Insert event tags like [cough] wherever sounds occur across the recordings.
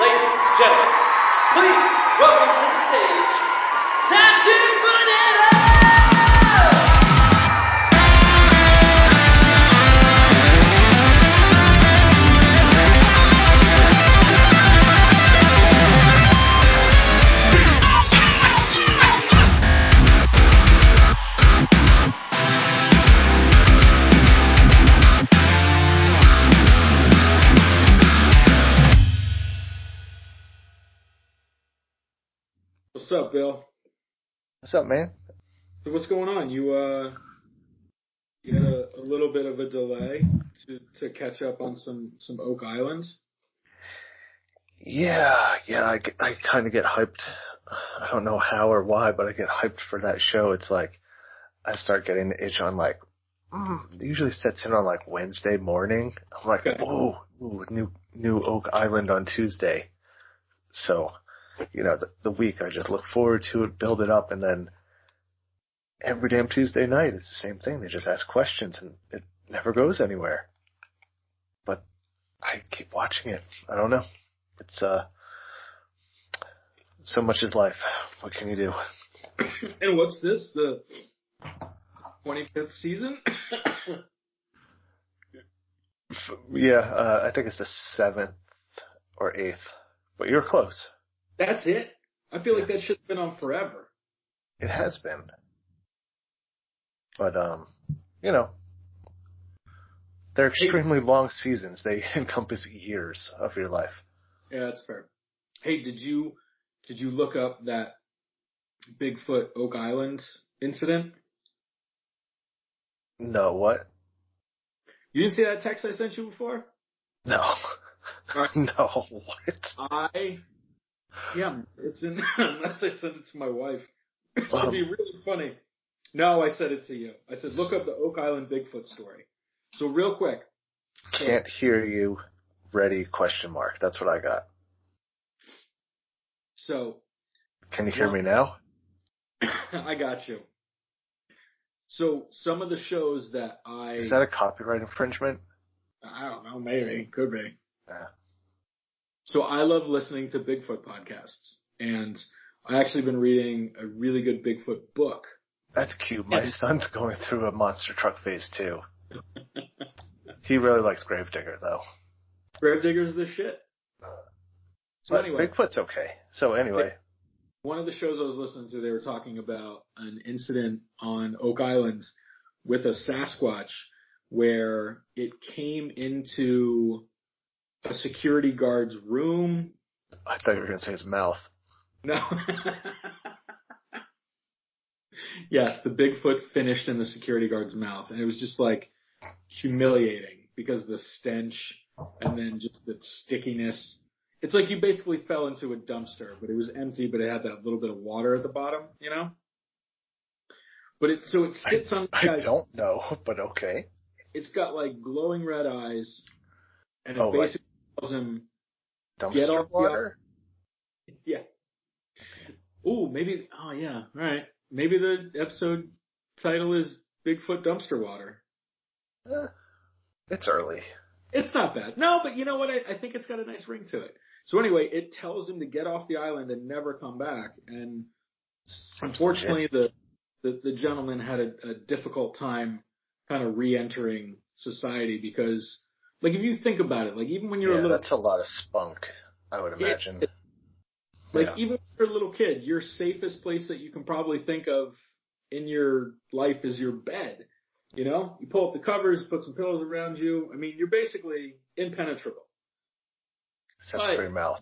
Ladies and gentlemen, please welcome to the stage, Tattoo Banana! What's up, man? So what's going on? You uh, you had a, a little bit of a delay to to catch up on some some Oak Islands. Yeah, yeah, I, I kind of get hyped. I don't know how or why, but I get hyped for that show. It's like, I start getting the itch on like, mm, it usually sets in on like Wednesday morning. I'm like, Okay. oh, ooh, new, new Oak Island on Tuesday. So, you know, the, the week I just look forward to it, build it up, and then every damn Tuesday night it's the same thing. They just ask questions and it never goes anywhere. But I keep watching it. I don't know. It's uh so much is life. What can you do? [coughs] And what's this? The twenty fifth season? [coughs] Yeah, uh, I think it's the seventh or eighth, but you're close. That's it. I feel like that shit's been on forever. It has been, but um, you know, they're extremely long seasons. They [laughs] encompass years of your life. Yeah, that's fair. Hey, did you did you look up that Bigfoot Oak Island incident? No, what? You didn't see that text I sent you before? No, Alright. [laughs] no, what? I yeah, it's in [laughs] unless I send it to my wife. [laughs] It should Um, be really funny. No, I said it to you. I said look up the Oak Island Bigfoot story. So real quick, Can't hear you. Ready? Question mark. That's what I got. so Can you hear me now? [coughs] I got you. So some of the shows that I Is that a copyright infringement? I don't know, maybe could be. Yeah. So I love listening to Bigfoot podcasts, and I actually been reading a really good Bigfoot book. That's cute. My son's going through a monster truck phase too. [laughs] He really likes Gravedigger though. Gravedigger's the shit. So But anyway, Bigfoot's okay. So anyway, one of the shows I was listening to, they were talking about an incident on Oak Island with a Sasquatch where it came into a security guard's room. I thought you were going to say his mouth. No. [laughs] yes, the Bigfoot finished in the security guard's mouth, and it was just like humiliating because of the stench and then just the stickiness. It's like you basically fell into a dumpster, but it was empty, but it had that little bit of water at the bottom, you know? But it, so it I, sits on the I guy's, don't know, [laughs] but okay. it's got like glowing red eyes, and it Oh, like- tells him, Get Dumpster off the- water. yeah. Ooh, maybe, oh yeah, alright. Maybe the episode title is Bigfoot Dumpster Water. Eh, it's early. It's not bad. No, but you know what? I, I think it's got a nice ring to it. So anyway, it tells him to get off the island and never come back. And unfortunately, the, the the gentleman had a, a difficult time kind of re-entering society because, like, if you think about it, like even when you're yeah, a little, that's a lot of spunk. I would Yeah. imagine. like yeah. even when you're a little kid, your safest place that you can probably think of in your life is your bed. You know, you pull up the covers, put some pillows around you. I mean, you're basically impenetrable, Except but- for your mouth.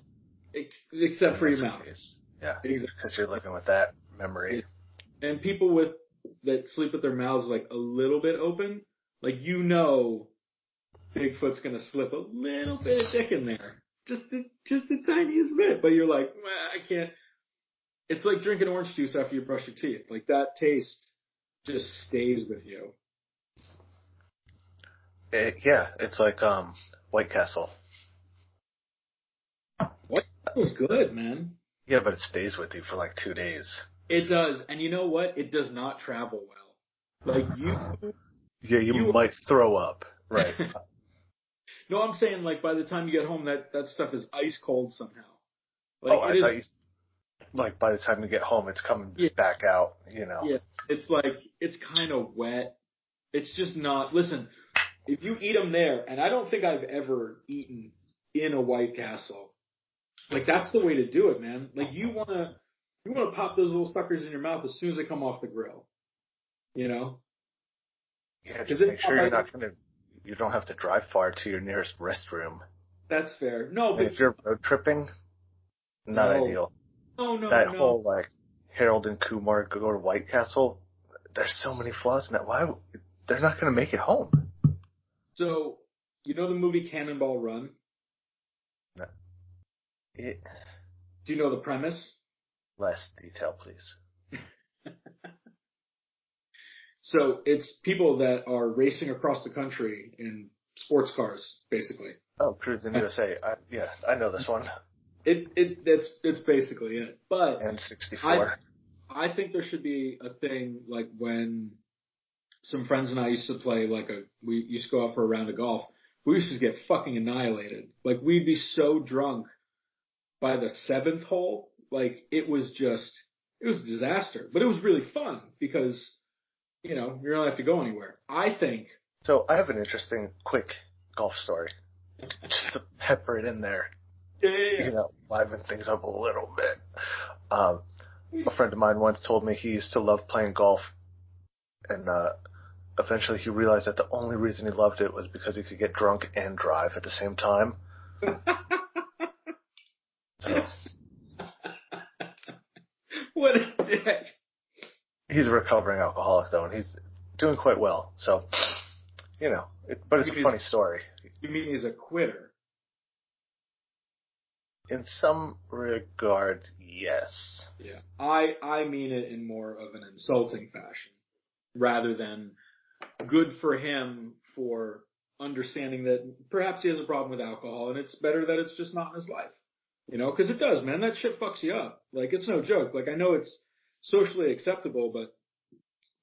ex- except for your mouth. case. Yeah, Exactly. because you're living with that memory. and people with that sleep with their mouths like a little bit open, like you know, Bigfoot's gonna slip a little bit of dick in there, just the just the tiniest bit. But you're like, "Well, I can't. It's like drinking orange juice after you brush your teeth. Like that taste just stays with you. It, yeah, it's like um White Castle. What? That was good, man. Yeah, but it stays with you for like two days. It does, and you know what? It does not travel well. Like you, Yeah, you, You- might throw up. Right. [laughs] No, I'm saying like by the time you get home, that that stuff is ice cold somehow. Like oh, I it is- thought you. Like by the time you get home, it's coming Yeah. back out. You know. Yeah, it's like it's kind of wet. It's just not. Listen, if you eat them there, and I don't think I've ever eaten in a White Castle. Like that's the way to do it, man. Like you wanna you wanna pop those little suckers in your mouth as soon as they come off the grill. You know? Yeah, just make sure you're like- not gonna. You don't have to drive far to your nearest restroom. That's fair. No, And but if you're road tripping, not No. ideal. no, no, that no. whole like Harold and Kumar go to White Castle. There's so many flaws in that. Why? They're not gonna make it home. So you know the movie Cannonball Run? It, Do you know the premise? less detail, please. So it's people that are racing across the country in sports cars, basically. Oh, Cruis'n USA. I, yeah, I know this one. It it that's it's basically it. But N64. I think there should be a thing like when some friends and I used to play like a we used to go out for a round of golf. We used to get fucking annihilated. Like we'd be so drunk by the seventh hole. Like it was just it was a disaster. But it was really fun because you know, you don't have to go anywhere. I think So I have an interesting, quick golf story. [laughs] Just to pepper it in there. yeah, yeah, You know, liven things up a little bit. Um, a friend of mine once told me he used to love playing golf, and uh, eventually he realized that the only reason he loved it was because he could get drunk and drive at the same time. [laughs] So what a dick. He's a recovering alcoholic though, and he's doing quite well. So, you know, it, but it's a funny story. You mean he's a quitter? In some regard, yes. Yeah. I I mean it in more of an insulting fashion rather than good for him for understanding that perhaps he has a problem with alcohol and it's better that it's just not in his life. You know, cause it does, man. That shit fucks you up. Like it's no joke. Like I know it's socially acceptable, but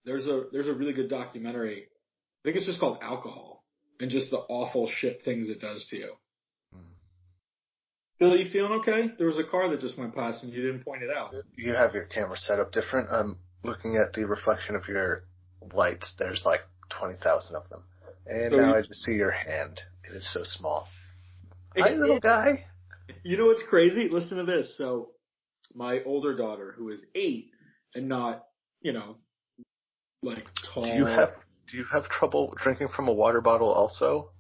there's a, there's a really good documentary. I think it's just called alcohol and just the awful shit things it does to you. Hmm. Billy, you feeling okay? There was a car that just went past and you didn't point it out. You have your camera set up different. I'm looking at the reflection of your lights. There's like 20,000 of them. And So now you- I just see your hand. It is so small. It- Hi, little guy. You know what's crazy? Listen to this. So, my older daughter, who is eight and not, you know, like tall. Do you have do you have trouble drinking from a water bottle also?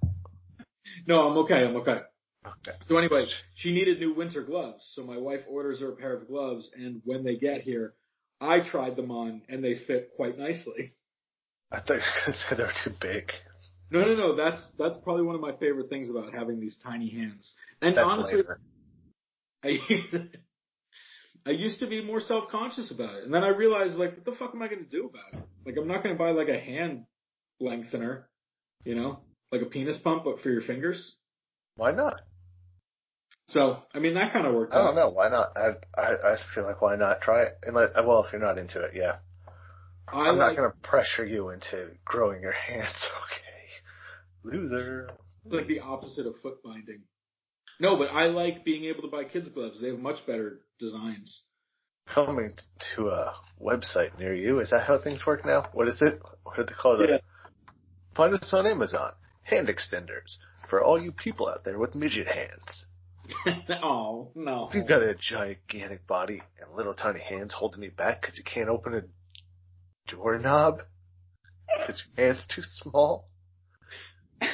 No, I'm okay. I'm okay. Okay. So anyway, she needed new winter gloves. So my wife orders her a pair of gloves, and when they get here, I tried them on, and they fit quite nicely. I thought you were gonna say they were too big. No, no, no. That's that's probably one of my favorite things about having these tiny hands. And That's honestly. I [laughs] I used to be more self conscious about it, and then I realized like, what the fuck am I going to do about it? Like, I'm not going to buy like a hand lengthener, you know, like a penis pump, but for your fingers. Why not? So, I mean, that kind of worked I don't know. Why not? I I, I feel like why not try it? Unless, well, if you're not into it, yeah. I I'm like, not gonna pressure you into growing your [laughs] hands. Okay, loser. It's like the opposite of foot binding. No, but I like being able to buy kids gloves. They have much better designs. Coming to a website near you. Is that how things work now? What is it? What do they call it? Yeah. Find us on Amazon. Hand extenders for all you people out there with midget hands. [laughs] oh no! If you've got a gigantic body and little tiny hands holding you back because you can't open a doorknob because your hand's too small,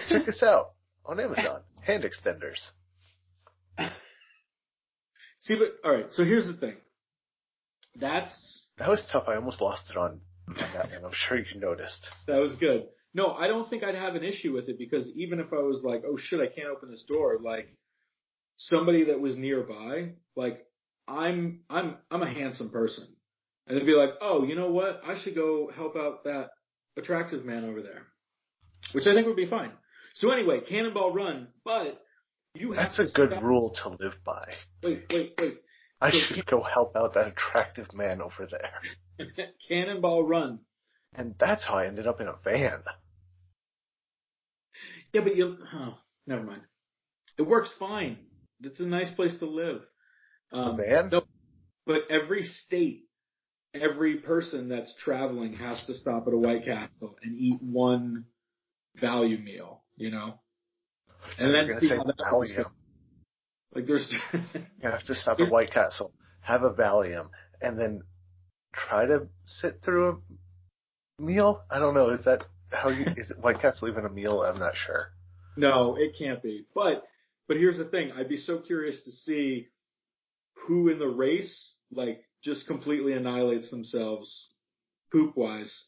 check us out on Amazon. [laughs] Hand extenders. See, but all right. So here's the thing. That's That was tough. I almost lost it on, on that one. I'm sure you noticed. [laughs] That was good. No, I don't think I'd have an issue with it because even if I was like, oh shit, I can't open this door, like somebody that was nearby, like I'm, I'm, I'm a handsome person. And they'd be like, oh, you know what? I should go help out that attractive man over there. Which I think would be fine. So anyway, Cannonball Run, but you have That's a good stop- rule to live by. Wait, wait, wait. I So- should go help out that attractive man over there. [laughs] Cannonball Run. And that's how I ended up in a van. Yeah, but you, oh, never mind. It works fine. It's a nice place to live. Um, van? no, but every state, every person that's traveling has to stop at a White Castle and eat one value meal, you know? And then gonna see say how that goes. Valium. Like there's, [laughs] You have to stop at White Castle, have a Valium, and then try to sit through a meal. I don't know. Is that how you? Is White Castle even a meal? I'm not sure. no, it can't be. But, but here's the thing. I'd be so curious to see who in the race, like, just completely annihilates themselves poop wise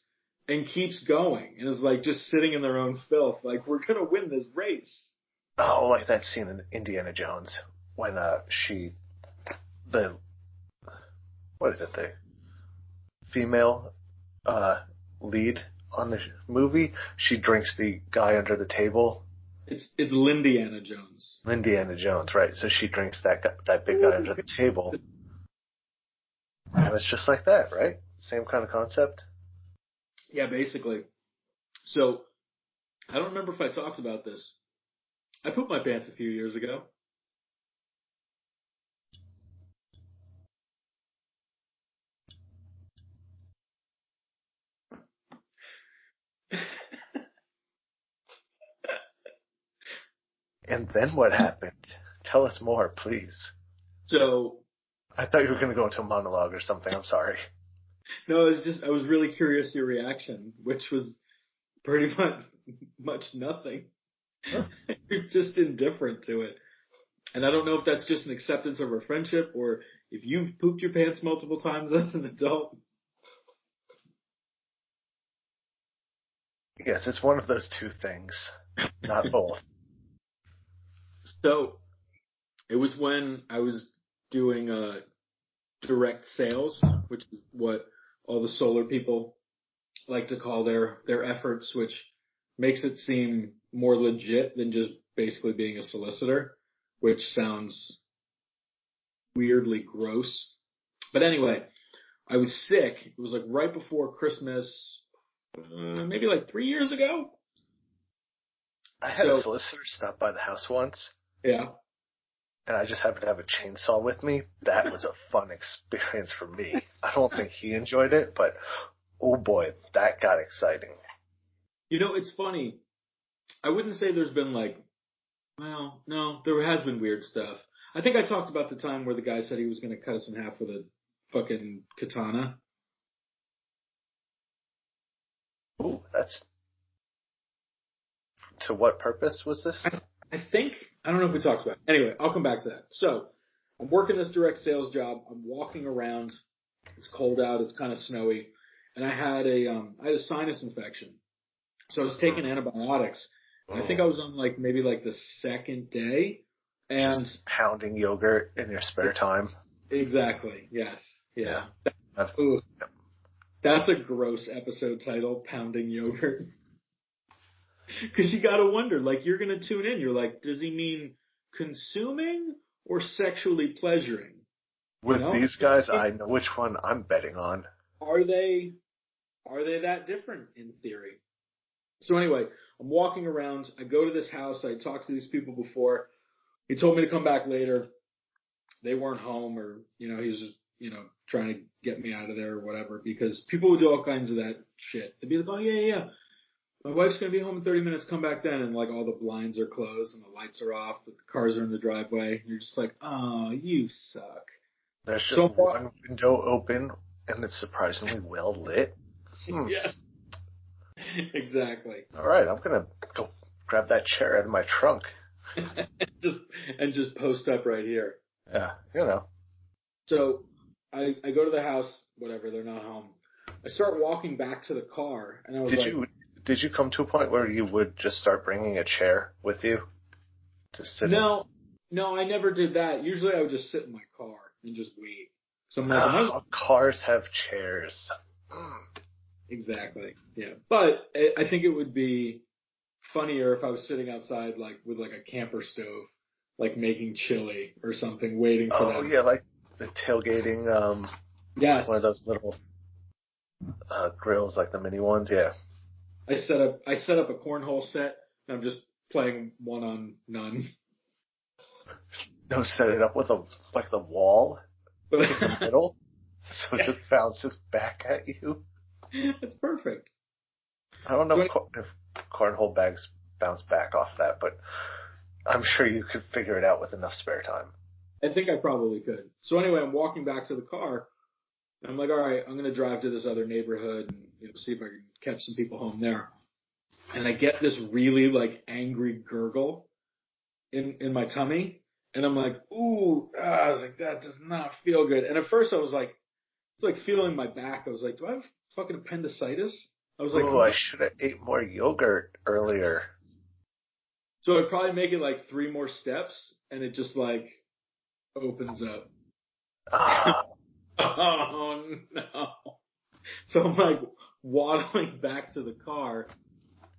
and keeps going and is like just sitting in their own filth. Like, we're gonna win this race. Oh, like that scene in Indiana Jones when uh she, the, what is it? The female uh lead on the movie. She drinks the guy under the table. It's, it's Lindiana Jones. Indiana Jones, right? So she drinks that that big guy under the table. And it's just like that, right? Same kind of concept. Yeah, basically. So, I don't remember if I talked about this. I pooped my pants a few years ago. And then what happened? Tell us more, please. So, I thought you were going to go into a monologue or something. I'm sorry. no, it was just, I was really curious your reaction, which was pretty [laughs] much, much nothing. You're just indifferent to it. And I don't know if that's just an acceptance of our friendship or if you've pooped your pants multiple times [laughs] as an adult. Yes, it's one of those two things, not both. [laughs] So it was when I was doing uh direct sales, which is what all the solar people like to call their their efforts, which makes it seem more legit than just basically being a solicitor, which sounds weirdly gross. But anyway, I was sick. It was like right before Christmas, uh, maybe like three years ago. I had a solicitor stop by the house once, Yeah. and I just happened to have a chainsaw with me. That was a fun experience for me. I don't think he enjoyed it, but oh boy, that got exciting. You know, it's funny. I wouldn't say there's been like, well, no, there has been weird stuff. I think I talked about the time where the guy said he was going to cut us in half with a fucking katana. Ooh, that's to what purpose was this? I think, I don't know if we talked about it. Anyway, I'll come back to that. So, I'm working this direct sales job. I'm walking around. It's cold out. It's kind of snowy. And I had a, um, I had a sinus infection. So I was taking antibiotics. And I think oh. I was on like, maybe like the second day. And Just pounding yogurt in your spare time. Exactly. Yes. Yeah. I've- Ooh. That's a gross episode title, Pounding Yogurt. [laughs] Cause you gotta wonder, like you're gonna tune in, you're like, does he mean consuming or sexually pleasuring? With No. these guys, I know which one I'm betting on. Are they, are they that different in theory? So anyway, I'm walking around, I go to this house, I talked to these people before. He told me to come back later. They weren't home or, you know, he was just, you know, trying to get me out of there or whatever because people would do all kinds of that shit. They'd be like, oh yeah, yeah, yeah. My wife's gonna be home in 30 minutes, come back then and like all the blinds are closed and the lights are off, but the cars are in the driveway. And you're just like, oh, you suck. There's just So one window open, and it's surprisingly well lit. Hmm. [laughs] Yeah. [laughs] exactly. All right, I'm gonna go grab that chair out of my trunk. [laughs] just, and just post up right here. Yeah, you know. So I, I go to the house, whatever, they're not home. I start walking back to the car and I was Did like, you did you come to a point where you would just start bringing a chair with you to sit? in? no, no, I never did that. Usually I would just sit in my car and just wait. So I'm like, I might as Oh, cars have chairs. Mm. Exactly. Yeah. But I think it would be funnier if I was sitting outside like with like a camper stove, like making chili or something, waiting for Oh them. yeah, like the tailgating, um, Yes. one of those little uh, grills, like the mini ones. Yeah. I set up I set up a cornhole set and I'm just playing one on none. [laughs] No, set it up with a like the wall [laughs] in the middle, so it just bounces back at you. [laughs] That's perfect. I don't know if, if cornhole bags bounce back off that, but I'm sure you could figure it out with enough spare time. I think I probably could. So anyway, I'm walking back to the car. And I'm like, all right, I'm gonna drive to this other neighborhood and you know see if I can catch some people home there. And I get this really like angry gurgle in in my tummy, and I'm like, ooh, ah, I was like, that does not feel good. And at first I was like, it's like feeling my back. I was like, do I have fucking appendicitis? I was like, Ooh, I should have ate more yogurt earlier. so I'd probably make it like three more steps, and it just like opens up. Ah, [laughs] Oh no. So I'm like waddling back to the car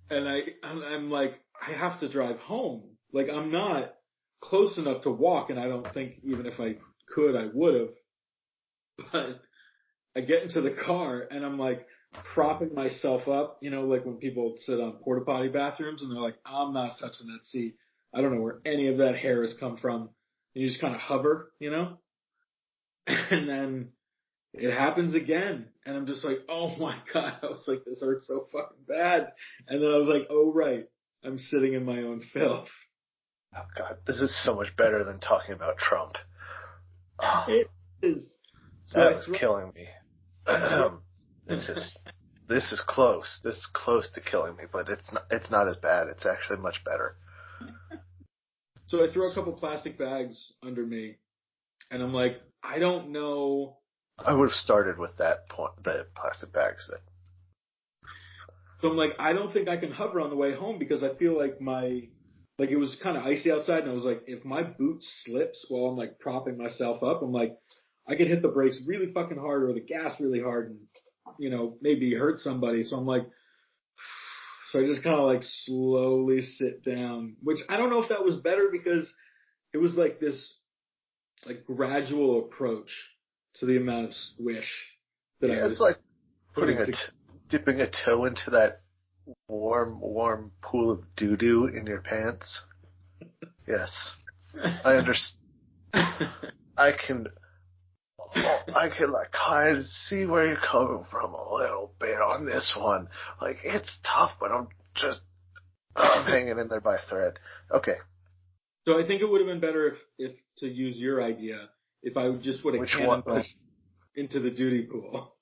and I, I'm like, I have to drive home. Like I'm not close enough to walk and I don't think even if I could, I would have. But I get into the car and I'm like propping myself up, you know, like when people sit on porta potty bathrooms and they're like, I'm not touching that seat. I don't know where any of that hair has come from. And you just kind of hover, you know? [laughs] And then it happens again. And I'm just like, oh my [laughs] God. I was like, this hurts so fucking bad. And then I was like, oh right. I'm sitting in my own filth. oh god, this is so much better than talking about Trump. Ah, It is. So that was killing me. This is this is close. This is close to killing me, but it's not. It's not as bad. It's actually much better. [laughs] So I throw a couple plastic bags under me and I'm like, I don't know. I would have started with that point, the plastic bags. That So I'm like, I don't think I can hover on the way home because I feel like my, like it was kind of icy outside and I was like, if my boot slips while I'm like propping myself up, I'm like, I could hit the brakes really fucking hard or the gas really hard and, you know, maybe hurt somebody. So I'm like, [sighs] so I just kind of like slowly sit down, which I don't know if that was better because it was like this, like gradual approach to the amount of squish that I yeah, was it's like putting a dipping a toe into that warm, warm pool of doo doo in your pants. [laughs] Yes, I understand. I can, I can like kind of see where you're coming from a little bit on this one. Like it's tough, but I'm just I'm hanging in there by a thread. Okay, So I think it would have been better if, if to use your idea, if I just would have cannonballed into the duty pool.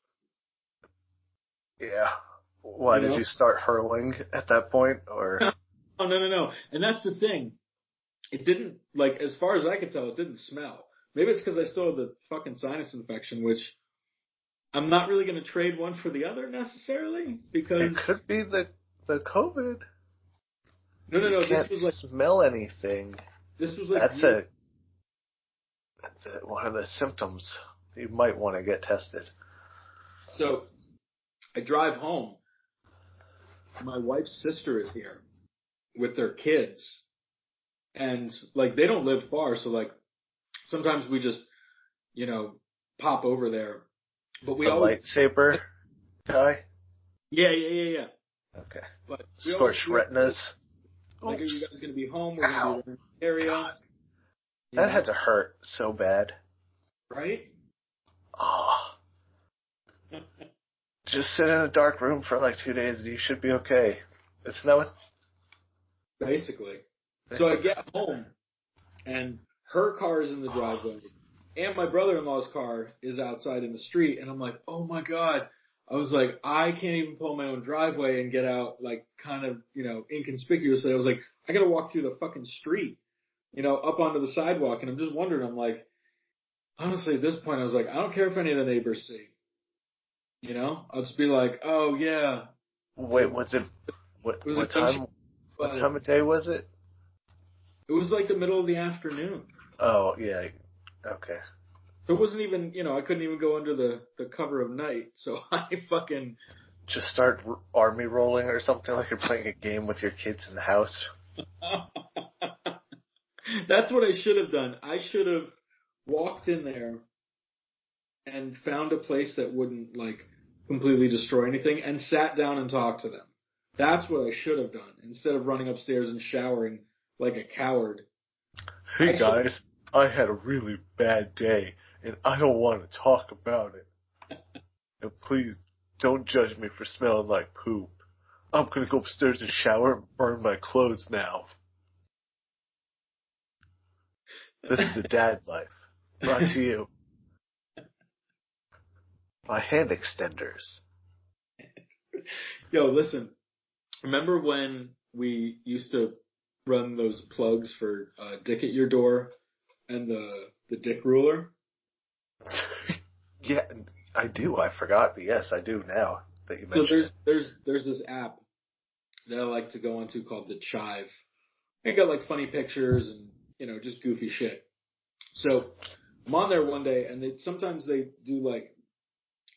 yeah. Why You did know? you start hurling at that point, or [laughs] Oh no no no! And that's the thing. It didn't like as far as I could tell, it didn't smell. Maybe it's because I still have the fucking sinus infection, which I'm not really going to trade one for the other necessarily because it could be the the COVID? no no no you can't this was like smell anything. this was like That's a that's a, one of the symptoms. You might want to get tested. So I drive home. My wife's sister is here with their kids. And like they don't live far, so like sometimes we just, you know, pop over there. But we a always lightsaber guy. Yeah, yeah, yeah, yeah. Okay. But we always Scorched retinas. Like are you guys gonna be home? We're gonna be in the area. You That know, had to hurt so bad. right? Ah. Just sit in a dark room for like two days and you should be okay. Isn't that what? Basically. So I get home and her car is in the driveway and my brother-in-law's car is outside in the street and I'm like, oh my God. I was like, I can't even pull my own driveway and get out like kind of, you know, inconspicuously. I was like, I gotta walk through the fucking street, you know, up onto the sidewalk and I'm just wondering, I'm like, honestly at this point I was like, I don't care if any of the neighbors see. You know? I'll just be like, oh yeah. Wait, what's it? What, It was what time? What time of day was it? it was like the middle of the afternoon. Oh yeah. Okay. It wasn't even, you know, I couldn't even go under the, the cover of night. So [laughs] I fucking, Just start r- army rolling or something like you're playing a game with your kids in the house. [laughs] that's what I should have done. I should have walked in there and found a place that wouldn't like completely destroy anything and sat down and talked to them. That's what I should have done instead of running upstairs and showering like a coward. Hey guys, I had a really bad day and I don't want to talk about it. [laughs] And please don't judge me for smelling like poop. I'm gonna go upstairs and shower and burn my clothes now. This is the dad [laughs] life. Brought to you by hand extenders. Yo, listen. Remember when we used to run those plugs for uh, Dick at your door and the the Dick ruler? [laughs] yeah, I do. I forgot, but yes, I do now that you So mentioned there's it. there's there's this app that I like to go onto called the Chive. It got like funny pictures and you know just goofy shit. So I'm on there one day and they sometimes they do like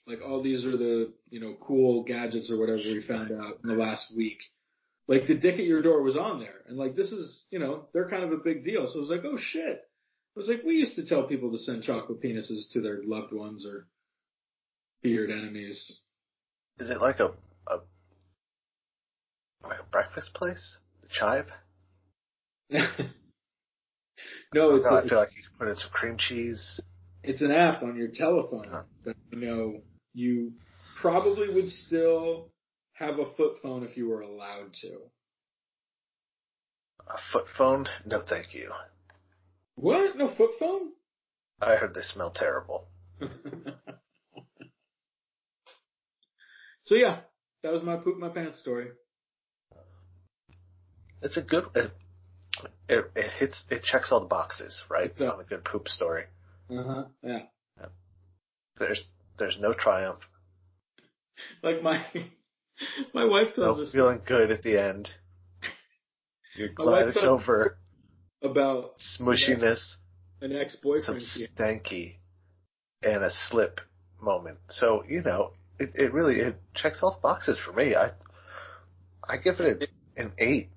like oh these are the you know cool gadgets or whatever we found out in the last week. Like the dick at your door was on there and like this is you know they're kind of a big deal. So I was like oh shit. I was like we used to tell people to send chocolate penises to their loved ones or feared enemies. Is it like a, a like a breakfast place? The Chive? no, [laughs] No, it's, I a, feel like you could put in some cream cheese. it's an app on your telephone that you know you probably would still have a foot phone if you were allowed to. A foot phone? No, thank you. What? No foot phone? I heard they smell terrible. [laughs] so yeah, that was my poop my pants story. It's a good. It, it, it hits. It checks all the boxes, right? It's a good poop story. Uh huh. Yeah. There's there's no triumph. Like my [laughs] my wife tells us feeling good at the end. You're glad it's over. about Smushiness, an ex-boyfriend. she- stanky, and a slip moment. So you know, it, it really it checks all the boxes for me. I I give it an eight,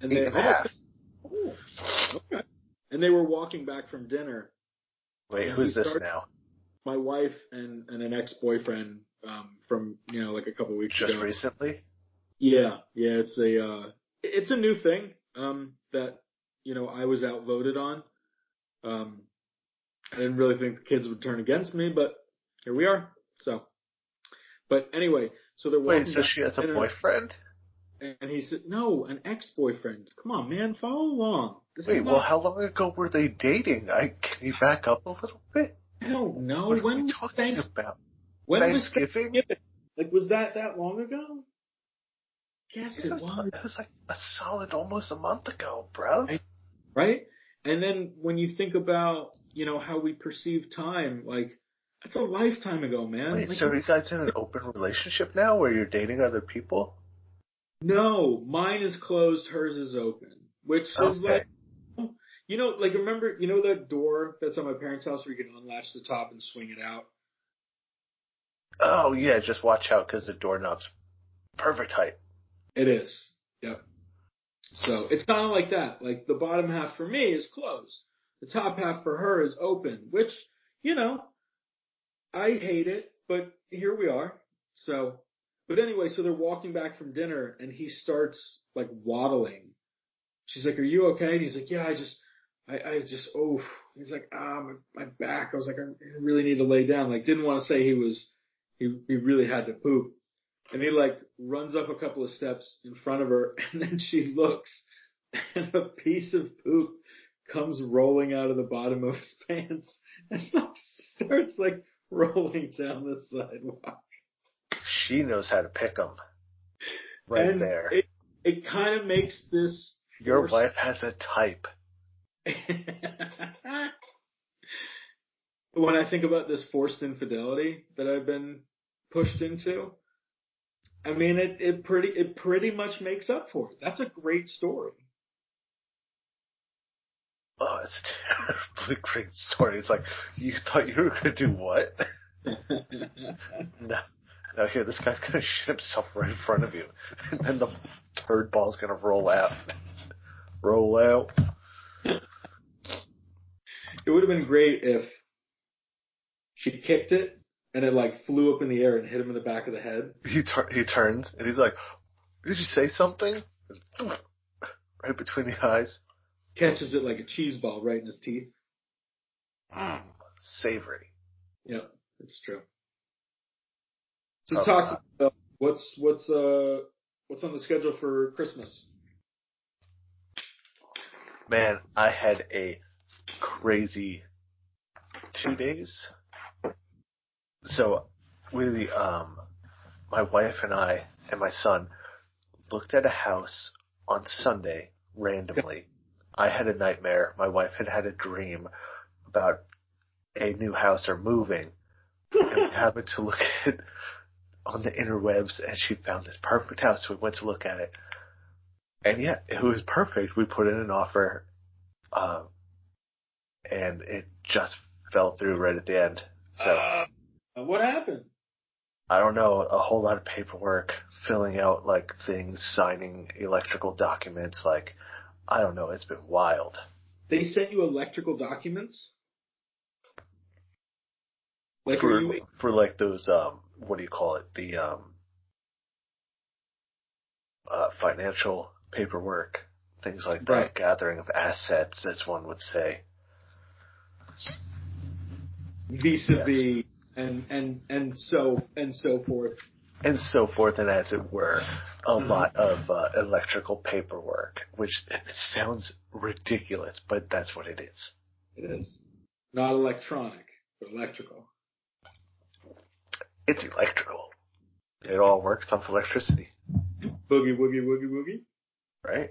and eight they and a half. Oh, okay. And they were walking back from dinner Wait, who's this now? my wife and, and an ex-boyfriend um, from you know like a couple weeks Just ago. recently? Yeah, yeah, it's a uh, it's a new thing um, that you know I was outvoted on. Um, I didn't really think the kids would turn against me, but here we are. So, but anyway, so they're Wait, so she has a boyfriend? and he said, "No, an ex-boyfriend. Come on, man, follow along." This Wait, is well, not, how long ago were they dating? I can you back up a little bit? I don't know What are when we talking Thanks- about? When was Thanksgiving? Thanksgiving? Like, was that that long ago? Yes, It it was, was. it was like a solid almost a month ago, bro. I- right? And then when you think about, you know, how we perceive time, like that's a lifetime ago, man. Wait, Like, so are you guys in an open relationship now where you're dating other people? no, mine is closed, hers is open, which is like, you know, like remember, you know that door that's on my parents' house where you can unlatch the top and swing it out. Oh yeah, just watch out because the doorknob's perfect height. It is. Yep. So it's kind of like that. Like the bottom half for me is closed. The top half for her is open, which, you know, I hate it, but here we are. So, but anyway, so they're walking back from dinner and he starts like waddling. She's like, are you okay? And he's like, yeah, I just, I, I just, oh, he's like, ah, my, my back. I was like, I really need to lay down. Like didn't want to say he was, he, he really had to poop. And he like runs up a couple of steps in front of her [laughs] and then she looks and a piece of poop comes rolling out of the bottom of his [laughs] pants and starts like rolling down the sidewalk. She knows how to pick pick 'em. Right and there. It, it kind of makes this Your wife has a type. [laughs] when I think about this forced infidelity that I've been pushed into, I mean it it pretty it pretty much makes up for it. That's a great story. Oh, it's a terribly [laughs] great story. It's like you thought you were gonna do what? [laughs] No. Now here, this guy's gonna shit himself right in front of you, and then the turd ball's gonna roll out. Roll out. It would have been great if she kicked it and it like flew up in the air and hit him in the back of the head. He tur- he turns and he's like, "Did you say something?" Right between the eyes. catches it like a cheese ball right in his teeth. Mm, savory. Yeah, it's true. So Oh, talk about what's what's uh what's on the schedule for Christmas. Man, I had a crazy two days. So we um my wife and I and my son looked at a house on Sunday randomly. I had a nightmare. My wife had had a dream about a new house or moving. And we happened to look [laughs] at on the interwebs and she found this perfect house. We went to look at it. And yeah, it was perfect. We put in an offer, um, and it just fell through right at the end. So Uh, what happened? I don't know, a whole lot of paperwork, filling out like things, signing electrical documents, like I don't know, it's been wild. They sent you electrical documents. Like, for you for like those um what do you call it? The um uh financial paperwork, things like that, Right. gathering of assets, as one would say. vis-a-vis and and and so and so forth? and so forth, and as it were, a Mhm. lot of uh, electrical paperwork, which sounds ridiculous, but that's what it is. It is not electronic, but electrical. It's electrical. It all works off electricity, Boogie woogie woogie woogie. right?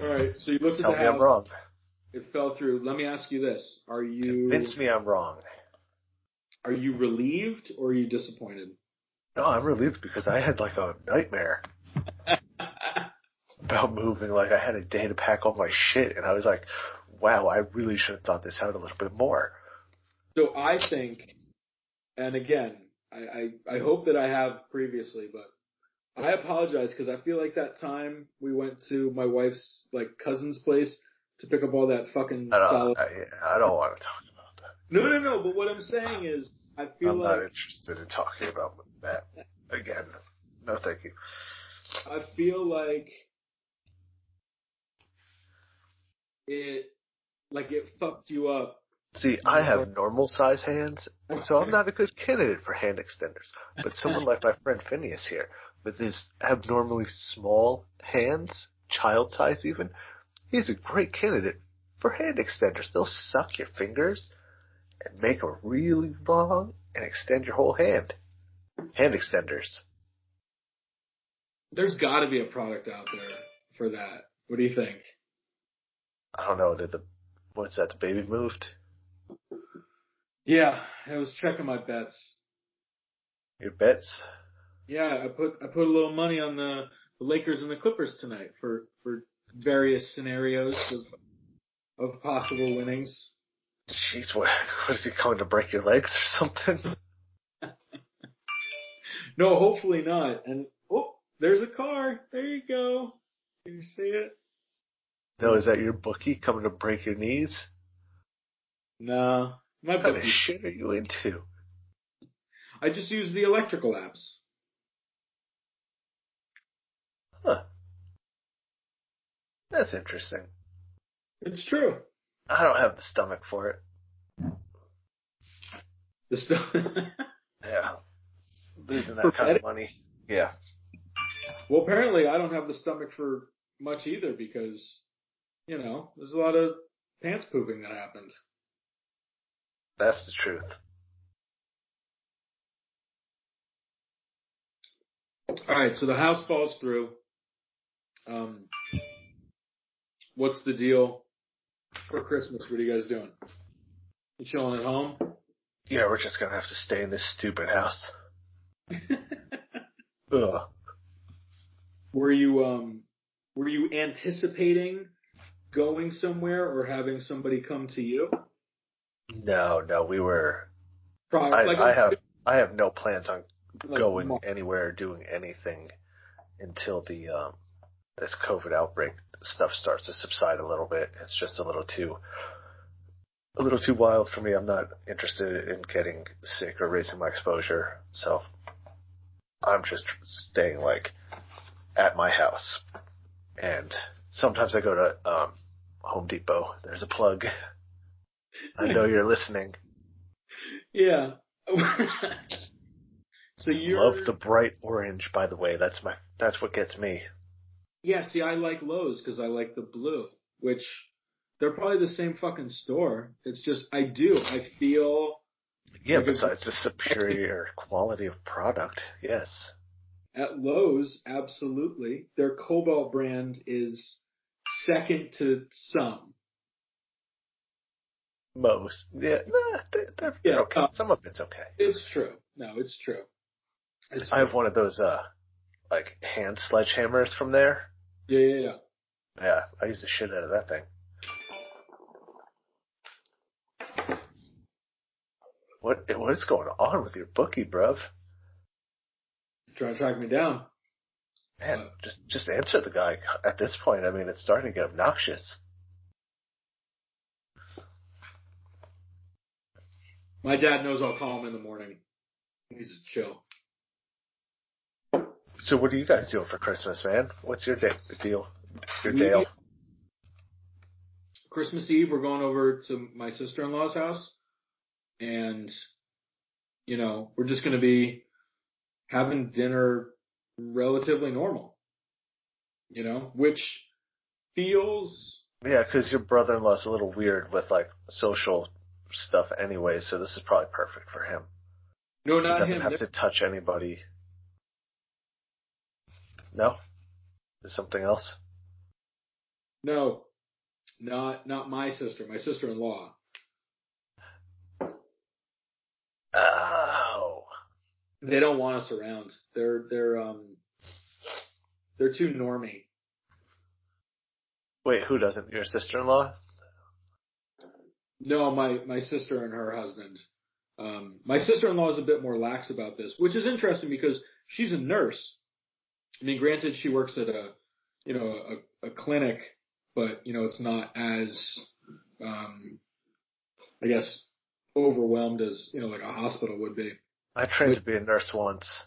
All right, so you looked Tell at me the I'm wrong. It fell through. Let me ask you this: Are you Convince me I'm wrong. Are you relieved or are you disappointed? No, I'm relieved because I had like a nightmare [laughs] about moving. Like I had a day to pack all my shit, and I was like, "Wow, I really should have thought this out a little bit more." So I think, and again, I, I, I hope that I have previously, but I apologize because I feel like that time we went to my wife's like cousin's place to pick up all that fucking I don't. solid. I, I don't want to talk about that. No, no, no. But what I'm saying is, I feel I'm like not interested in talking about that again. No, thank you. I feel like it, like it fucked you up. See, I have normal size hands, so I'm not a good candidate for hand extenders. But someone like my friend Phineas here, with his abnormally small hands, child size even, he's a great candidate for hand extenders. They'll suck your fingers and make them really long and extend your whole hand. Hand extenders. There's got to be a product out there for that. What do you think? I don't know, did the, what's that, the baby moved? Yeah, I was checking my bets. Your bets? Yeah, I put I put a little money on the, the Lakers and the Clippers tonight for for various scenarios of of possible winnings. Jeez, what, was he coming to break your legs or something? [laughs] No, hopefully not. And oh, there's a car. There you go. Can you see it? No, is that your bookie coming to break your knees? No, my What kind of shit are you into? [laughs] I just use the electrical apps. Huh. That's interesting. It's true. I don't have the stomach for it. The stuff. [laughs] Yeah. Losing that kind of money. Yeah. well, apparently I don't have the stomach for much either because, you know, there's a lot of pants pooping that happened. That's the truth. All right, so the house falls through. Um, what's the deal for Christmas? What are you guys doing? You chilling at home? Yeah, we're just gonna have to stay in this stupid house. [laughs] Ugh. were you um, were you anticipating going somewhere or having somebody come to you? No, no, we were. Probably, I, like, I have, I have no plans on like, going anywhere or doing anything until the um this COVID outbreak stuff starts to subside a little bit. It's just a little too a little too wild for me. I'm not interested in getting sick or raising my exposure, so I'm just staying like at my house and Sometimes I go to um, Home Depot. There's a plug. I know you're listening. Yeah. [laughs] so you Love the bright orange, by the way. That's my that's what gets me. Yeah, see, I like Lowe's because I like the blue, which they're probably the same fucking store. It's just I do. I feel Yeah, Because- besides the superior quality of product, yes. at Lowe's, absolutely, their Kobalt brand is second to some. Most, yeah, nah, they're, they're, Yeah, okay. uh, Some of it's okay. It's true. No, it's true. It's I have one of those, uh, like hand sledgehammers from there. Yeah, yeah, yeah. Yeah, I use the shit out of that thing. What what is going on with your bookie, bruv? Trying to track me down. Man, Uh, just just answer the guy. At this point, I mean, it's starting to get obnoxious. My dad knows I'll call him in the morning. He's a chill. So, what are you guys doing for Christmas, man? What's your day, deal? Your Dale? Christmas Eve, we're going over to my sister-in-law's house, and you know, we're just going to be having dinner relatively normal. You know, which feels Yeah, because your brother-in-law's a little weird with like social stuff anyway, so this is probably perfect for him. no, not He doesn't him. have to touch anybody. No? There's something else? No, not not my sister. My sister-in-law. Oh. They don't want us around. They're they're um they're too normy. Wait, who doesn't? Your sister-in-law? No, my my sister and her husband. Um, my sister-in-law is a bit more lax about this, which is interesting because she's a nurse. I mean, granted, she works at a you know a, a clinic, but you know it's not as um, I guess overwhelmed as you know like a hospital would be. I trained to be a nurse once.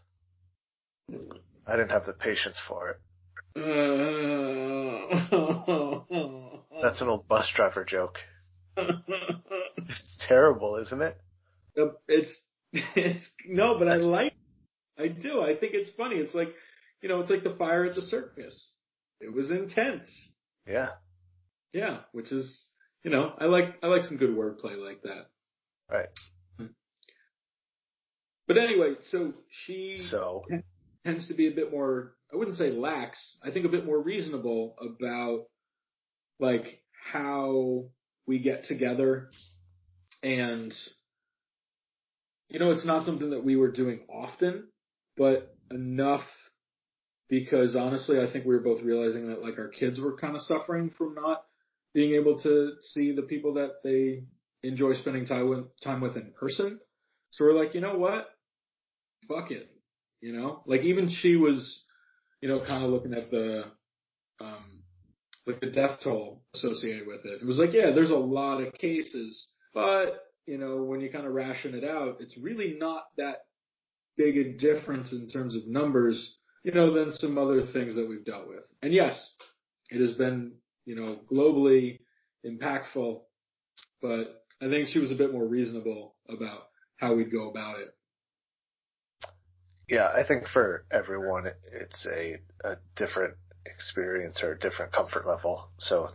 I didn't have the patience for it. That's an old bus driver joke. [laughs] It's terrible, isn't it? it's [laughs] it's no, but I like I do. I think it's funny. It's like you know, it's like the fire at the circus. It was intense. Yeah. Yeah, which is you know, I like I like some good wordplay like that. Right. Hmm. But anyway, so she So, tends to be a bit more I wouldn't say lax, I think a bit more reasonable about like how we get together and you know, it's not something that we were doing often, but enough because honestly, I think we were both realizing that like our kids were kind of suffering from not being able to see the people that they enjoy spending time with, time with in person. So we're like, you know what? Fuck it. You know, like even she was, you know, kind of looking at the, um, like the death toll associated with it. It was like, yeah, there's a lot of cases, but you know, when you kind of ration it out, it's really not that big a difference in terms of numbers, you know, than some other things that we've dealt with. And yes, it has been, you know, globally impactful, but I think she was a bit more reasonable about how we'd go about it. yeah, I think for everyone, it's a, a different experience or a different comfort level. So,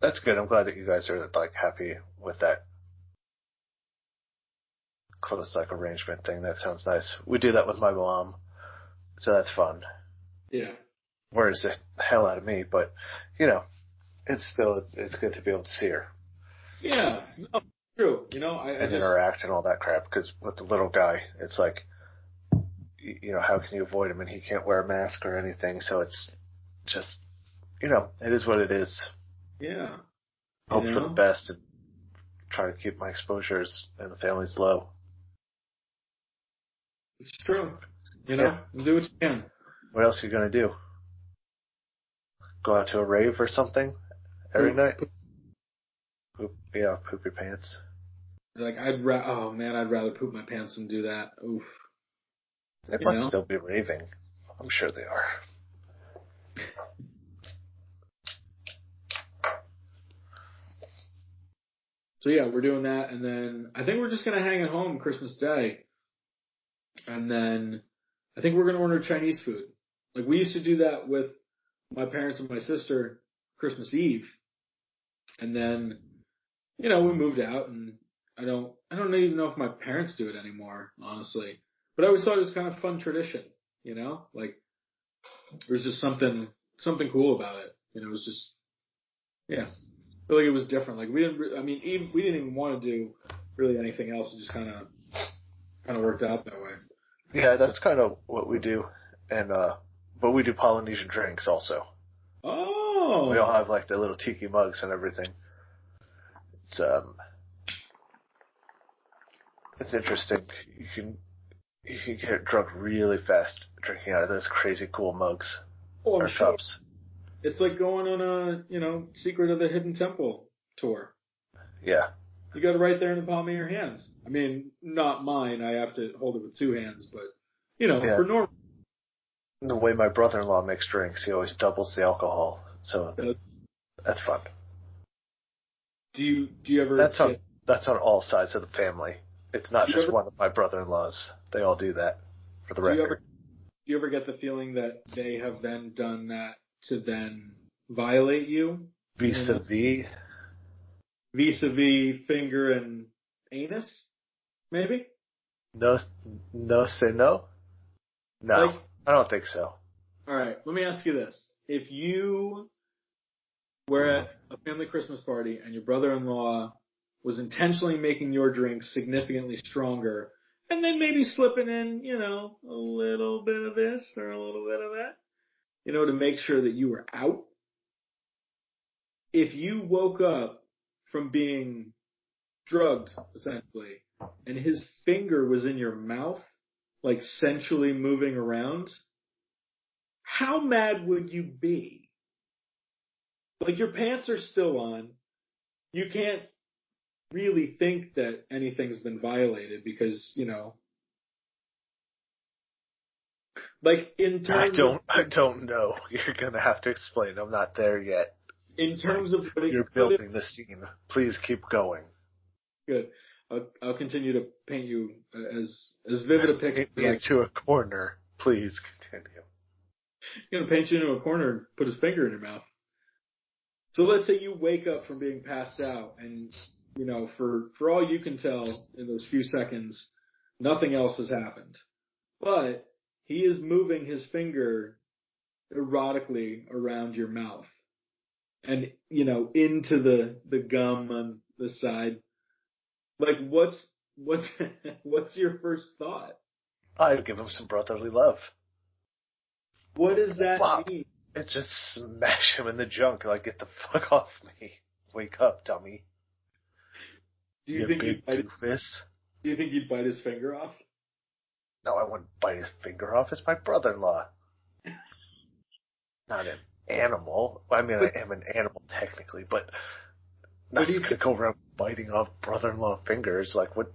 that's good. I'm glad that you guys are like happy with that close like arrangement thing. That sounds nice. We do that with my mom, so that's fun. Yeah. Wears the hell out of me, but you know, it's still it's, it's good to be able to see her Yeah. No, true. You know, I, I and just, interact and all that crap. Because with the little guy, it's like, you know, how can you avoid him? And he can't wear a mask or anything, so it's just, you know, it is what it is. yeah. Hope You for the best and try to keep my exposures and the family's low. It's true. You know, yeah. do what you can. What else are you gonna do? Go out to a rave or something every Poop. night? Poop, yeah, poop your pants. Like I'd ra- oh man, I'd rather poop my pants than do that. Oof. They you must know? still be raving. I'm sure they are. So yeah, we're doing that, and then I think we're just gonna hang at home Christmas Day, and then I think we're gonna order Chinese food. Like we used to do that with my parents and my sister Christmas Eve, and then you know we moved out, and I don't I don't even know if my parents do it anymore, honestly. But I always thought it was kind of fun tradition, you know, like there's just something something cool about it. You know, it was just yeah, I feel like it was different. Like we didn't, I mean, even, we didn't even want to do really anything else. It just kind of kind of worked out that way. Yeah, that's kind of what we do. And, uh, but we do Polynesian drinks also. Oh, We all have like the little tiki mugs and everything. It's, um, it's interesting. You can, you can get drunk really fast drinking out of those crazy cool mugs oh, or sure. cups. It's like going on a you know Secret of the Hidden Temple tour. Yeah. You got it right there in the palm of your hands. I mean, not mine. I have to hold it with two hands, but you know, Yeah. for normal. The way my brother-in-law makes drinks, he always doubles the alcohol. So Uh, that's fun. Do you do you ever? That's on, get- that's on all sides of the family. It's not just ever- one of my brother-in-laws. They all do that for the Do you record. ever do you ever get the feeling that they have then done that to then violate you Vis-a-vis, vis-a-vis finger and anus? Maybe. no, no say no? No, Like- I don't think so. All right. Let me ask you this: If you were at a family Christmas party and your brother-in-law was intentionally making your drink significantly stronger, and then maybe slipping in, you know, a little bit of this or a little bit of that, you know, to make sure that you were out. If you woke up from being drugged, essentially, and his finger was in your mouth, like sensually moving around, how mad would you be? Like your pants are still on. You can't really think that anything's been violated because, you know, like in terms I don't, of, I don't know. [laughs] You're gonna have to explain. I'm not there yet. In terms of You're building the scene. Please keep going. good. I'll, I'll continue to paint you uh, as as vivid a picture. Paint me into a corner. Please continue. He's gonna paint you into a corner and put his finger in your mouth. So let's say you wake up from being passed out and, you know, for, for all you can tell in those few seconds, nothing else has happened. But he is moving his finger erotically around your mouth and, you know, into the, the gum on the side. Like what's, what's, [laughs] what's your first thought? I'd give him some brotherly love. What does that mean? It's just smash him in the junk. Like, get the fuck off me. Wake up, dummy. Do you, You think big you'd bite, doofus. do you think you'd bite his finger off? No, I wouldn't bite his finger off. It's my brother-in-law. Not an animal. I mean, I am an animal technically, but not just gonna go around biting off brother-in-law fingers. Like, what?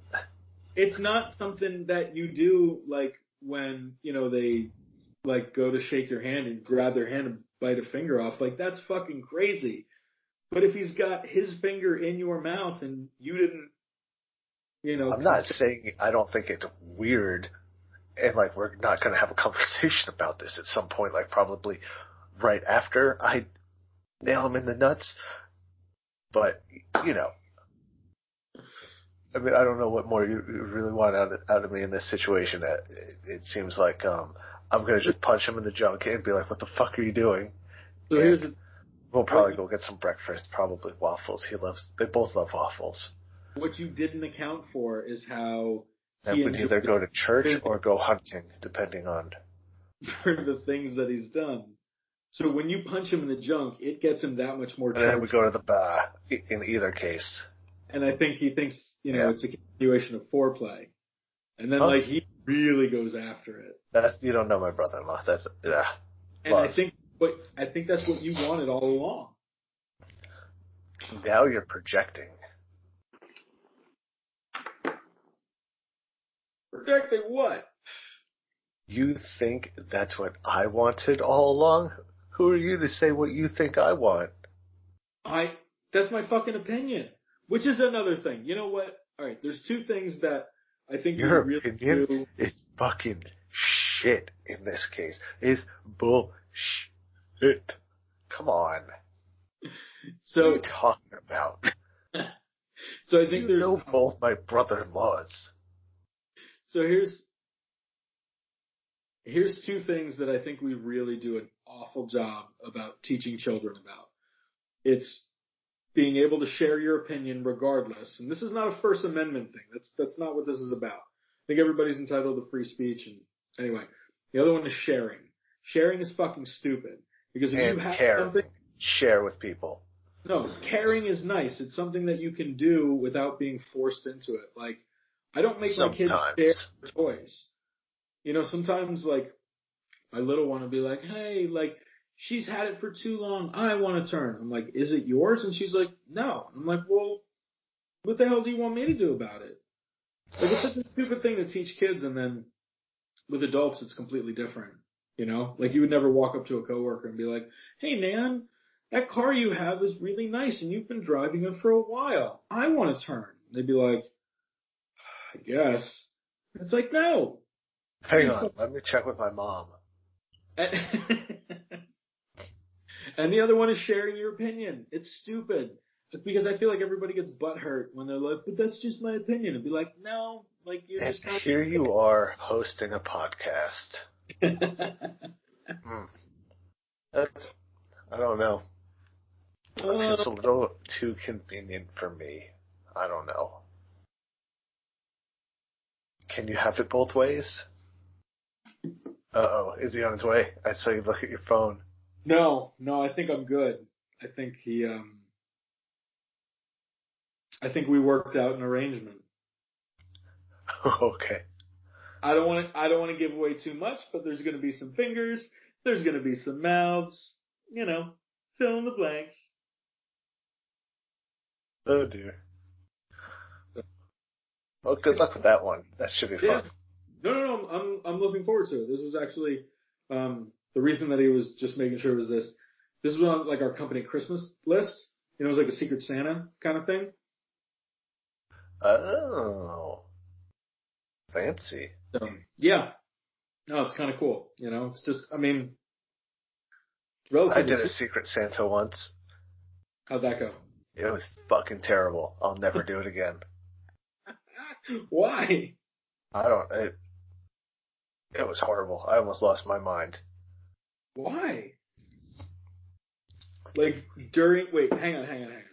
it's not something that you do like when you know they like go to shake your hand and grab their hand and bite a finger off like that's fucking crazy but if he's got his finger in your mouth and you didn't you know I'm not saying I don't think it's weird, and like we're not gonna have a conversation [laughs] about this at some point. Like, probably right after I nail him in the nuts. But you know, I mean, I don't know what more you, really want out of, out of me in this situation. It, it seems like um, I'm gonna just punch him in the junk and be like, "What the fuck are you doing?" so here's the, We'll probably go get some breakfast, probably waffles. He loves. They both love waffles. what you didn't account for is how He we'd either go to church [laughs] or go hunting, depending on. for the things that he's done so when you punch him in the junk it gets him that much more And then we go to the bar. In either case, and I think he thinks, you know, Yeah. it's a continuation of foreplay. And then Huh? like he really goes after it. that's you don't know my brother-in-law. That's yeah. And I think but I think that's what you wanted all along. Now you're projecting. Projecting what? You think that's what I wanted all along? Who are you to say what you think I want? I that's my fucking opinion. which is another thing. You know what? All right, there's two things that I think Your really opinion do. is fucking shit in this case. It's bullshit. Come on. [laughs] what are So, you talking about? [laughs] so I think You there's know both my brother-in-laws. So here's here's two things that I think we really do awful job about teaching children about. It's being able to share your opinion regardless. And this is not a First Amendment thing. That's that's not what this is about. I think everybody's entitled to free speech and anyway. The other one is sharing. Sharing is fucking stupid. Because if And you have care. something Share with people. no, caring is nice. It's something that you can do without being forced into it. Like, I don't make my kids share toys. You know, sometimes like my little one will be like, "Hey, like she's had it for too long. I want to turn." I'm like, "Is it yours?" And she's like, "No." I'm like, "Well, what the hell do you want me to do about it?" Like, it's such a stupid thing to teach kids, and then with adults, it's completely different. You know, like you would never walk up to a coworker and be like, "Hey, man." That car you have is really nice and you've been driving it for a while. I want to turn. They'd be like, I guess. It's like, no. Hang on, let me check with my mom. [laughs] And the other one is sharing your opinion. It's stupid. Because I feel like everybody gets butthurt when they're like, but that's just my opinion. And be like, no, like you're And just not. here you are hosting a podcast. [laughs] Hmm. That's, I don't know. That Uh, seems a little too convenient for me. I don't know. Can you have it both ways? Uh oh, is he on his way? I saw you look at your phone. no, no, I think I'm good. I think he, um, I think we worked out an arrangement. [laughs] okay. I don't want to. I don't want to give away too much, but there's going to be some fingers. There's going to be some mouths. You know, fill in the blanks. Oh dear. Well, good luck with that one. That should be Yeah. No, no, no. I'm I'm looking forward to it. This was actually um, the reason that he was just making sure was this. This was on like our company Christmas list. You know, it was like a Secret Santa kind of thing. Oh. Fancy. So yeah, no, it's kind of cool. You know, it's just. I mean, I did a Secret Santa once. How'd that go? It was fucking terrible. I'll never do it again. [laughs] Why? I don't, it, it was horrible. I almost lost my mind. Why? Like during wait, hang on, hang on, hang on.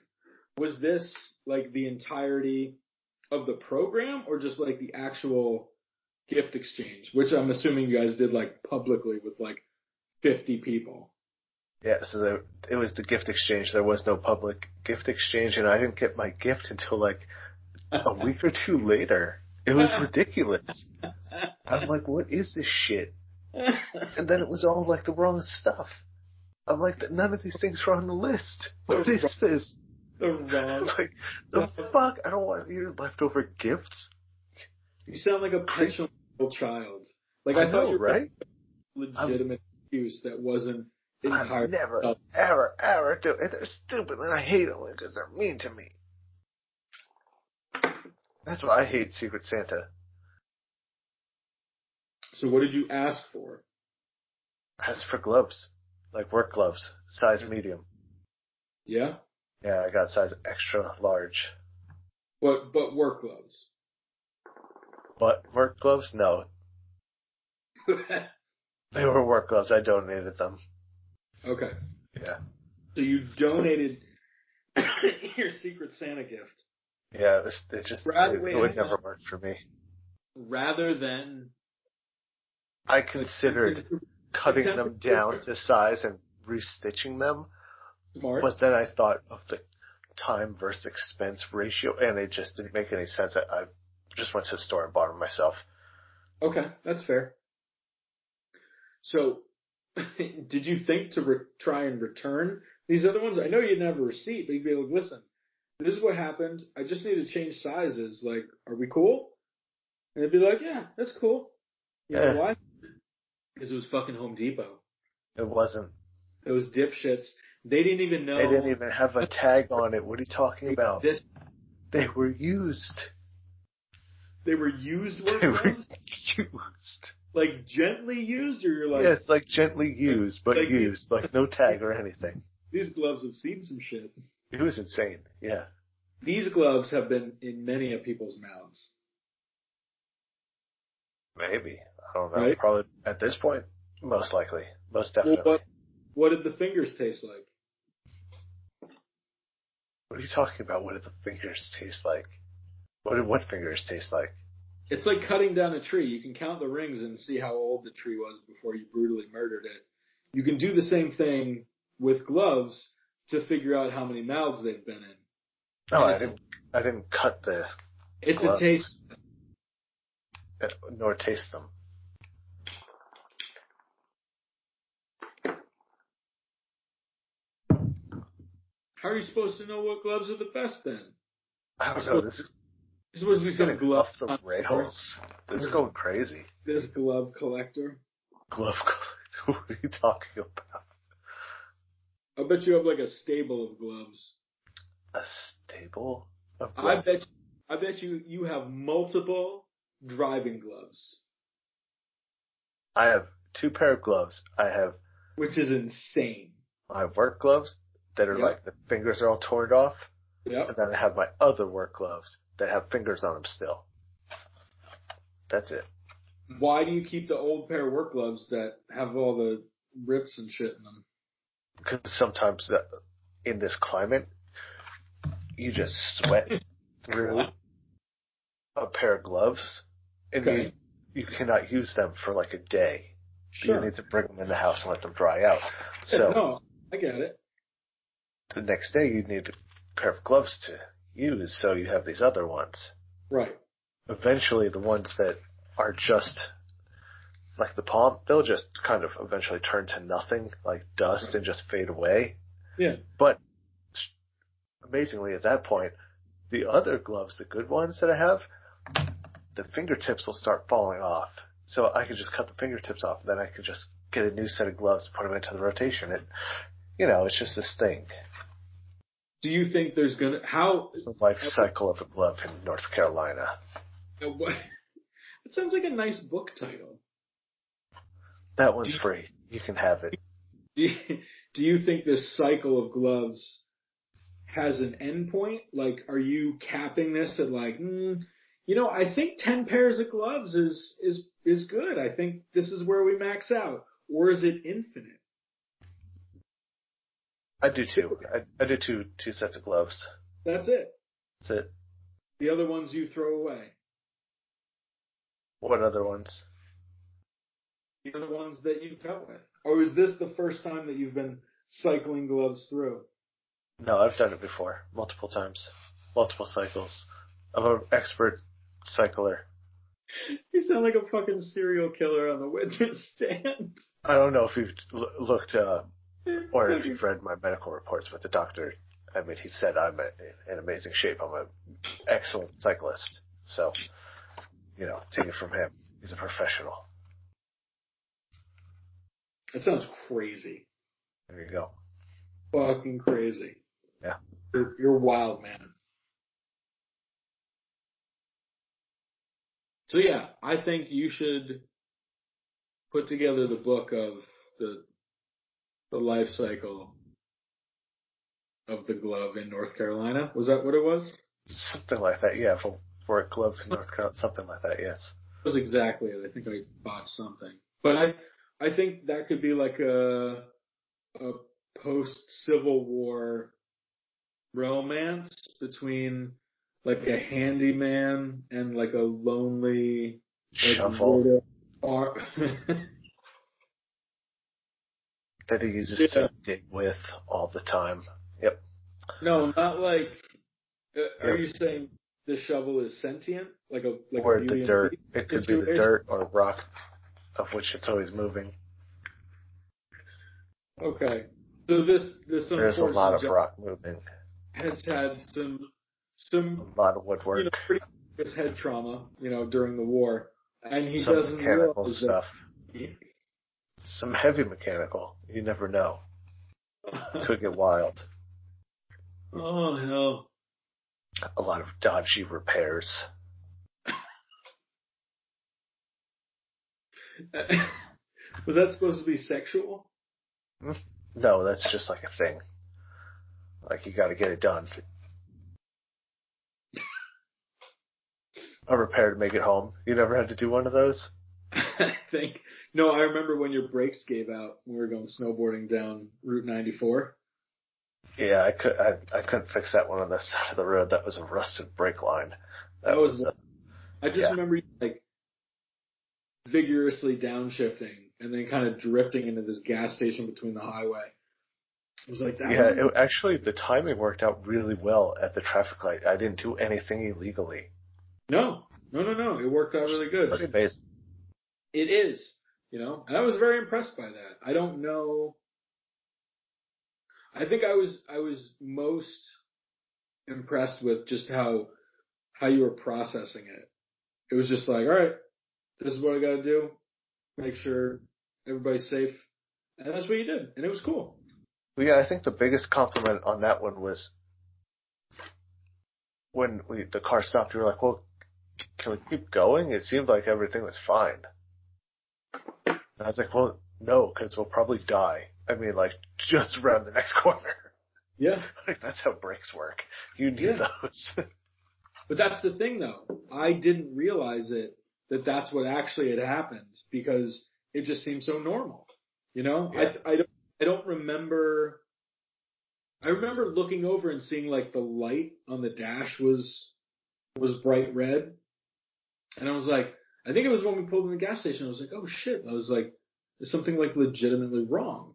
Was this like the entirety of the program or just like the actual gift exchange? Which I'm assuming you guys did like publicly with like fifty people. Yeah, so there, it was the gift exchange. There was no public gift exchange, and I didn't get my gift until like a week or two later. It was [laughs] ridiculous. I'm like, what is this shit? [laughs] And then it was all like the wrong stuff. I'm like, none of these things were on the list. What is this? the wrong. [laughs] like, the fuck? I don't want your leftover gifts. You sound like a pensionable child. Like I, I, thought know, you were right? legitimate excuse that wasn't I never, ever, ever do it. They're stupid and I hate them because they're mean to me. That's why I hate Secret Santa. So what did you ask for? As for gloves, like work gloves, size medium. Yeah, Yeah, I got size extra large. but but work gloves. But work gloves, no. [laughs] They were work gloves. I donated them. okay. Yeah. So you donated [coughs] your Secret Santa gift Yeah, it, was, it just, Brad, it, it would never work for me. rather than I considered cutting them down to size and restitching them, smart. but then I thought of the time versus expense ratio, and it just didn't make any sense. I, I just went to the store and bought them myself. Okay, that's fair. So, [laughs] did you think to re- try and return these other ones? I know you didn't have a receipt, but you'd be like, listen, this is what happened. I just need to change sizes. Like, are we cool? And they'd be like, yeah, that's cool. You Yeah. know why? Because it was fucking Home Depot. It wasn't. Those dipshits. They didn't even know. They didn't even have a tag on it. What are you talking about? This, They were used. They were used work They were used. Like gently used, or you're like, yeah, it's like gently used, but Like- used, like no tag or anything. these gloves have seen some shit. It was insane. Yeah. These gloves have been in many of people's mouths. Maybe. I don't. Right? Probably at this point, most likely. Most Well, definitely. what, what did the fingers taste like? What are you talking about? What did the fingers taste like? What did what fingers taste like? It's like cutting down a tree. You can count the rings and see how old the tree was before you brutally murdered it. You can do the same thing with gloves to figure out how many mouths they've been in. No, I didn't. I didn't cut the It's gloves, a taste. uh, nor taste them. How are you supposed to know what gloves are the best then? I don't know. This is to this is become gonna glove. off the rails. This is going crazy. This glove collector. Glove. Collector. [laughs] What are you talking about? I bet you have like a stable of gloves. A stable of gloves. I bet. I bet you you have multiple driving gloves, I have two pair of gloves. I have which is insane. my work gloves that are Yeah. like the fingers are all torn off, Yep. and then I have my other work gloves that have fingers on them still. That's it. Why do you keep the old pair of work gloves that have all the rips and shit in them? Because sometimes the, in this climate, you just sweat [laughs] through a pair of gloves, and Okay. you, you cannot use them for like a day. Sure. You need to bring them in the house and let them dry out. [laughs] So no, I get it. The next day you need a pair of gloves to use, so you have these other ones. Right. Eventually the ones that are just like the palm, they'll just kind of eventually turn to nothing, like dust and just fade away. Yeah. But amazingly at that point, the other gloves, the good ones that I have, the fingertips will start falling off. So I can just cut the fingertips off, and then I can just get a new set of gloves, put them into the rotation. It, you know, it's just this thing. Do you think there's gonna how? It's the life cycle of a glove in North Carolina. It [laughs] sounds like a nice book title. That one's you- free. You can have it. [laughs] Do you, do you think this cycle of gloves has an end point? Like, are you capping this at like, mm, you know, I think ten pairs of gloves is is is good. I think this is where we max out, or is it infinite? I do two. I, I do two two sets of gloves. That's it. That's it. The other ones you throw away. What other ones? The other ones that you cut with. Or is this the first time that you've been cycling gloves through? No, I've done it before, multiple times, multiple cycles. I'm an expert cycler. You sound like a fucking serial killer on the witness stand. I don't know if you've l- looked, uh, or hmm. if you've read my medical reports, but the doctor, I mean, he said I'm a, in amazing shape. I'm an excellent cyclist. So, you know, take it from him. He's a professional. That sounds crazy. There you go. Fucking crazy. Yeah. You're, you're wild, man. So yeah, I think you should put together the book of the the life cycle of the glove in North Carolina. Was that what it was? Something like that. Yeah, for for a glove in North Carolina, something like that. Yes. That was exactly it. I think I botched something. But I I think that could be like a a post Civil War romance between like a handyman and like a lonely like, Ar- [laughs] that he uses Yeah. to dig with all the time. Yep. no, not like. Uh, are Yeah. you saying the shovel is sentient, like a like or a the dirt. It could be the dirt or rock, of which it's always moving. Okay, so this this There's a lot of rock moving, has had some some a lot of you woodwork, know pretty serious head trauma, you know, during the war, and he some doesn't mechanical realize stuff. Some heavy mechanical. You never know. [laughs] Could get wild. oh hell! A lot of dodgy repairs. [laughs] Was that supposed to be sexual? No, that's just like a thing. Like you gotta get it done. [laughs] A repair to make it home. You never had to do one of those? I think. No, I remember when your brakes gave out when we were going snowboarding down Route 94. Yeah, I could. I, I couldn't fix that one on the [laughs] side of the road. That was a rusted brake line. That was. uh, I just yeah. remember you, like vigorously downshifting and then kind of drifting into this gas station between the highway. It was like that. yeah. It, actually, the timing worked out really well at the traffic light. I didn't do anything illegally. no, no, no, no. It worked out really good. Pretty amazing. It is, you know, and I was very impressed by that. I don't know. I think I was I was most impressed with just how how you were processing it. It was just like, all right, this is what I got to do. Make sure everybody's safe, and that's what you did, and it was cool. Well, yeah, I think the biggest compliment on that one was when we the car stopped. We were like, "Well, can we keep going?" It seemed like everything was fine. And I was like, "Well, no, because we'll probably die." I mean, like just around the next [laughs] corner. Yeah, [laughs] like that's how brakes work. You need Yeah. those. [laughs] but that's the thing, though. I didn't realize it that that's what actually had happened because it just seemed so normal. You know, Yeah. I I don't I don't remember. I remember looking over and seeing like the light on the dash was was bright red, and I was like, I think it was when we pulled in the gas station. I was like, oh shit! I was like, is something like legitimately wrong?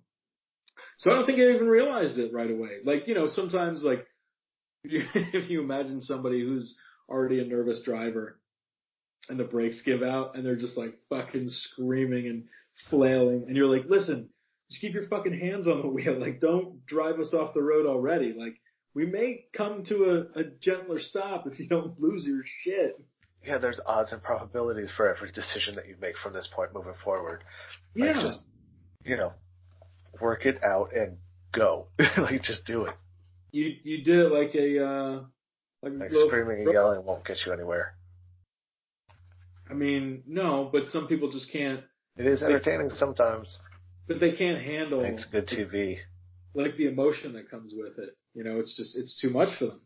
So I don't think I even realized it right away. Like you know, sometimes like [laughs] if you imagine somebody who's already a nervous driver and the brakes give out and they're just like fucking screaming and flailing and you're like, listen, just keep your fucking hands on the wheel. Like don't drive us off the road already. Like we may come to a, a gentler stop if you don't [laughs] lose your shit. Yeah, there's odds and probabilities for every decision that you make from this point moving forward. Like, Yeah. just you know, work it out and go. [laughs] like just do it. You you did it like a uh like, Like screaming and yelling won't get you anywhere. I mean, no, but some people just can't It is entertaining sometimes. but they can't handle It's good TV. like the emotion that comes with it. You know, it's just it's too much for them.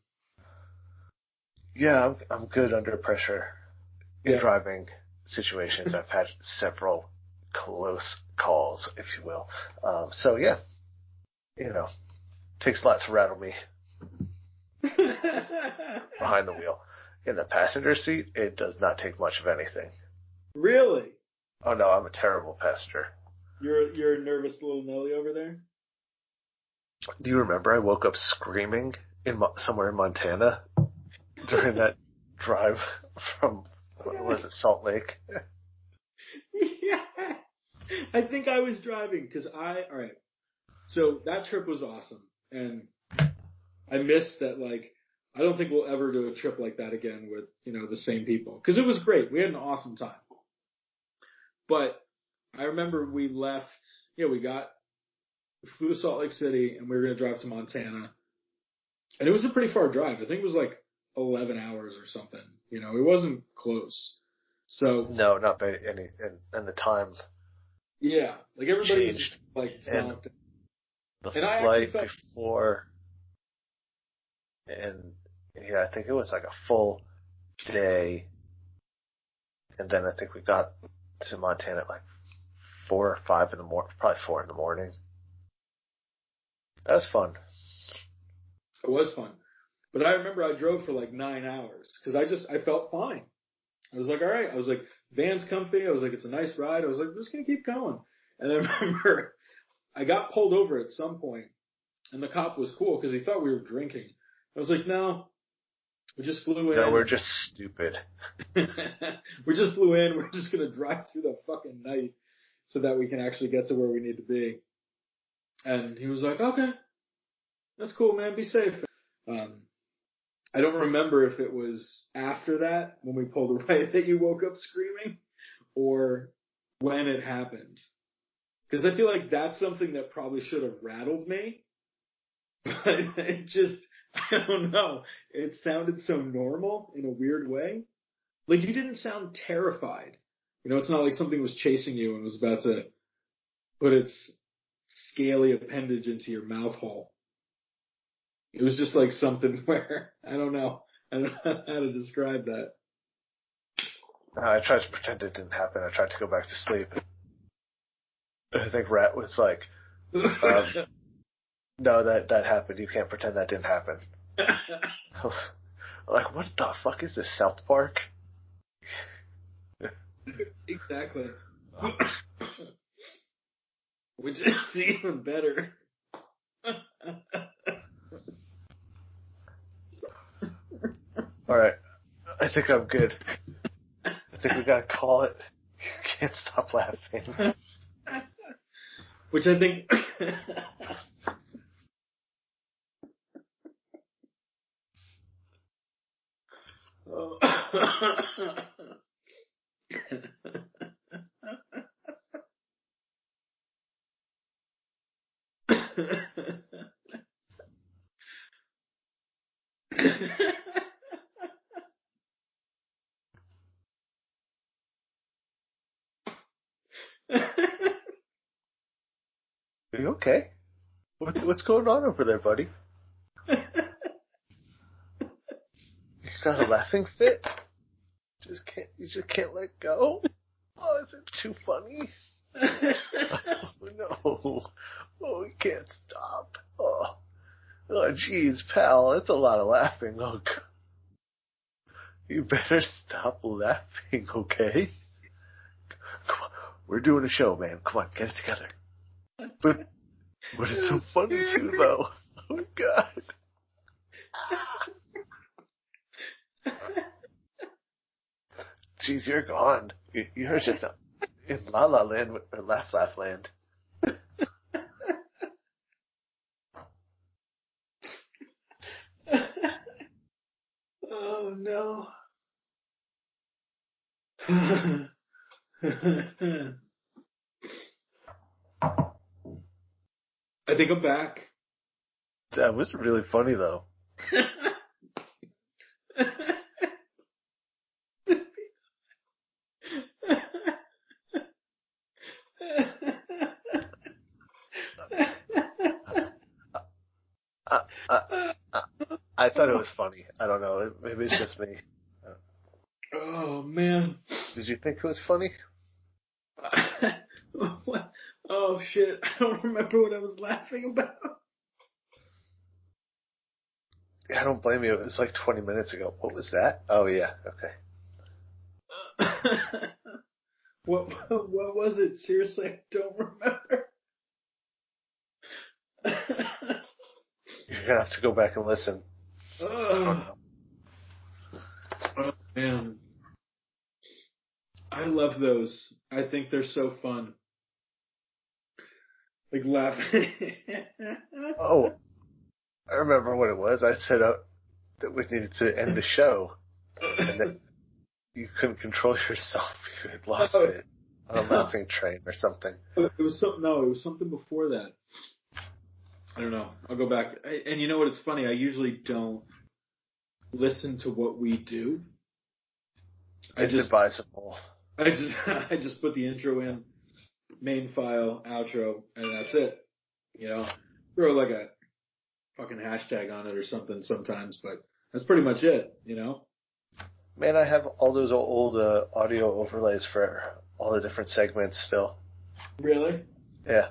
Yeah, I'm I'm good under pressure in Yeah. driving situations. I've had several close calls, if you will. Um, so yeah, you know, takes a lot to rattle me [laughs] behind the wheel. In the passenger seat, it does not take much of anything. really? Oh no, I'm a terrible passenger. You're you're a nervous little Nelly over there? Do you remember I woke up screaming in Mo- somewhere in Montana during that drive from what was it, Salt Lake? yes. I think I was driving because I all right. So that trip was awesome, and I missed that. Like, I don't think we'll ever do a trip like that again with you know the same people because it was great. We had an awesome time. But I remember we left. Yeah, we got we flew to Salt Lake City, and we were gonna drive to Montana, and it was a pretty far drive. I think it was like eleven hours or something. You know, it wasn't close. So No, not by any, and, and the time, Yeah, like everybody was Changed. just, like And- the And flight felt- before, and yeah, I think it was like a full day, and then I think we got to Montana at like four or five in the morning, probably four in the morning. That was fun. It was fun, but I remember I drove for like nine hours because I just I felt fine. I was like, all right. I was like, van's comfy. I was like, it's a nice ride. I was like, I'm just gonna keep going. And I [laughs] remember I got pulled over at some point, and the cop was cool because he thought we were drinking. I was like, no, we just flew in. No, we're just stupid. [laughs] we just flew in. We're just gonna drive through the fucking night so that we can actually get to where we need to be. And he was like, okay, that's cool, man. Be safe. Um, I don't remember if it was after that when we pulled away [laughs] that you woke up screaming or when it happened. Cause I feel like that's something that probably should have rattled me. [laughs] But it just, [laughs] I don't know. It sounded so normal in a weird way. Like you didn't sound terrified. You know, it's not like something was chasing you and was about to put its scaly appendage into your mouth hole. It was just like something [laughs] where, I don't know. I don't know how to describe that. I tried to pretend it didn't happen. I tried to go back to sleep. I think Rat was like, um, [laughs] "No, that that happened. You can't pretend that didn't happen." [laughs] like, what the fuck is this, South Park? exactly. [coughs] Which is even better. All right, I think I'm good. I think we gotta call it. You [laughs] can't stop laughing. Which I think. [laughs] [laughs] Are [laughs] you okay? What, what's going on over there, buddy? [laughs] You got a laughing fit? Just can't. You just can't let go. Oh, is it too funny? [laughs] Oh no! Oh, we can't stop. Oh, oh, jeez, pal, that's a lot of laughing. Oh, g- you better stop laughing, okay? We're doing a show, man. Come on, get it together. But, but it's so funny too, though. Oh god. Jeez, you're gone. You- You're just in La La Land or Laugh Laugh Land. [laughs] oh no. [laughs] I think I'm back. That was really funny though. I, I, I, I thought it was funny. I don't know. Maybe it's just me. Oh man. Did you think it was funny? What? [laughs] Oh shit! I don't remember what I was laughing about. I don't blame you. It was like 20 minutes ago. What was that? Oh yeah. Okay. [laughs] what what was it? Seriously, I don't remember. You're gonna have to go back and listen. oh, [laughs] oh man, I love those. I think they're so fun. Like laughing. [laughs] Oh, I remember what it was. I said uh, that we needed to end the show, and that you couldn't control yourself. [laughs] You had lost Oh. it on a laughing train or something. It was something. No, it was something before that. I don't know. I'll go back. I, and you know what? It's funny. I usually don't listen to what we do. I It's just, advisable. I just, [laughs] I just put the intro in, main file, outro, and that's it. You know, throw like a fucking hashtag on it or something sometimes, but that's pretty much it. You know. Man, I have all those old uh, audio overlays for all the different segments still. Really? Yeah.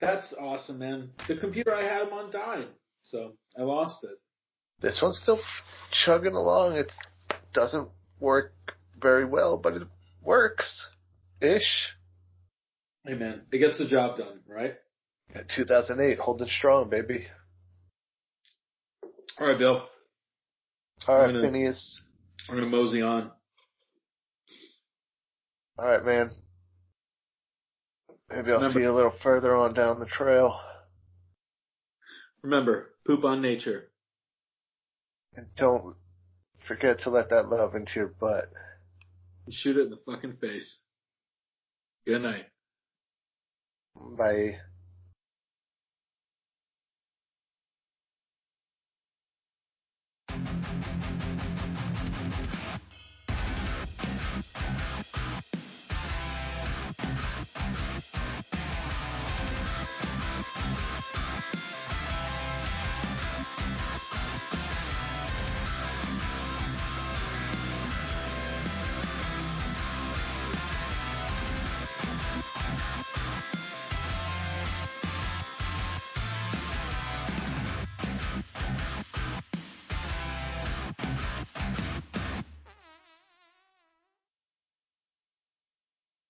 That's awesome, man. The computer I had them on died, so I lost it. This one's still chugging along. It doesn't work very well, but it works. Ish. Hey man, it gets the job done, right? 2008, holding strong, baby. All right, Bill. All right, I'm gonna- Phineas. We're gonna mosey on. All right, man. Maybe I'll Remember- see you a little further on down the trail. Remember, poop on nature. And don't forget to let that love into your butt and shoot it in the fucking face. Good night. Bye.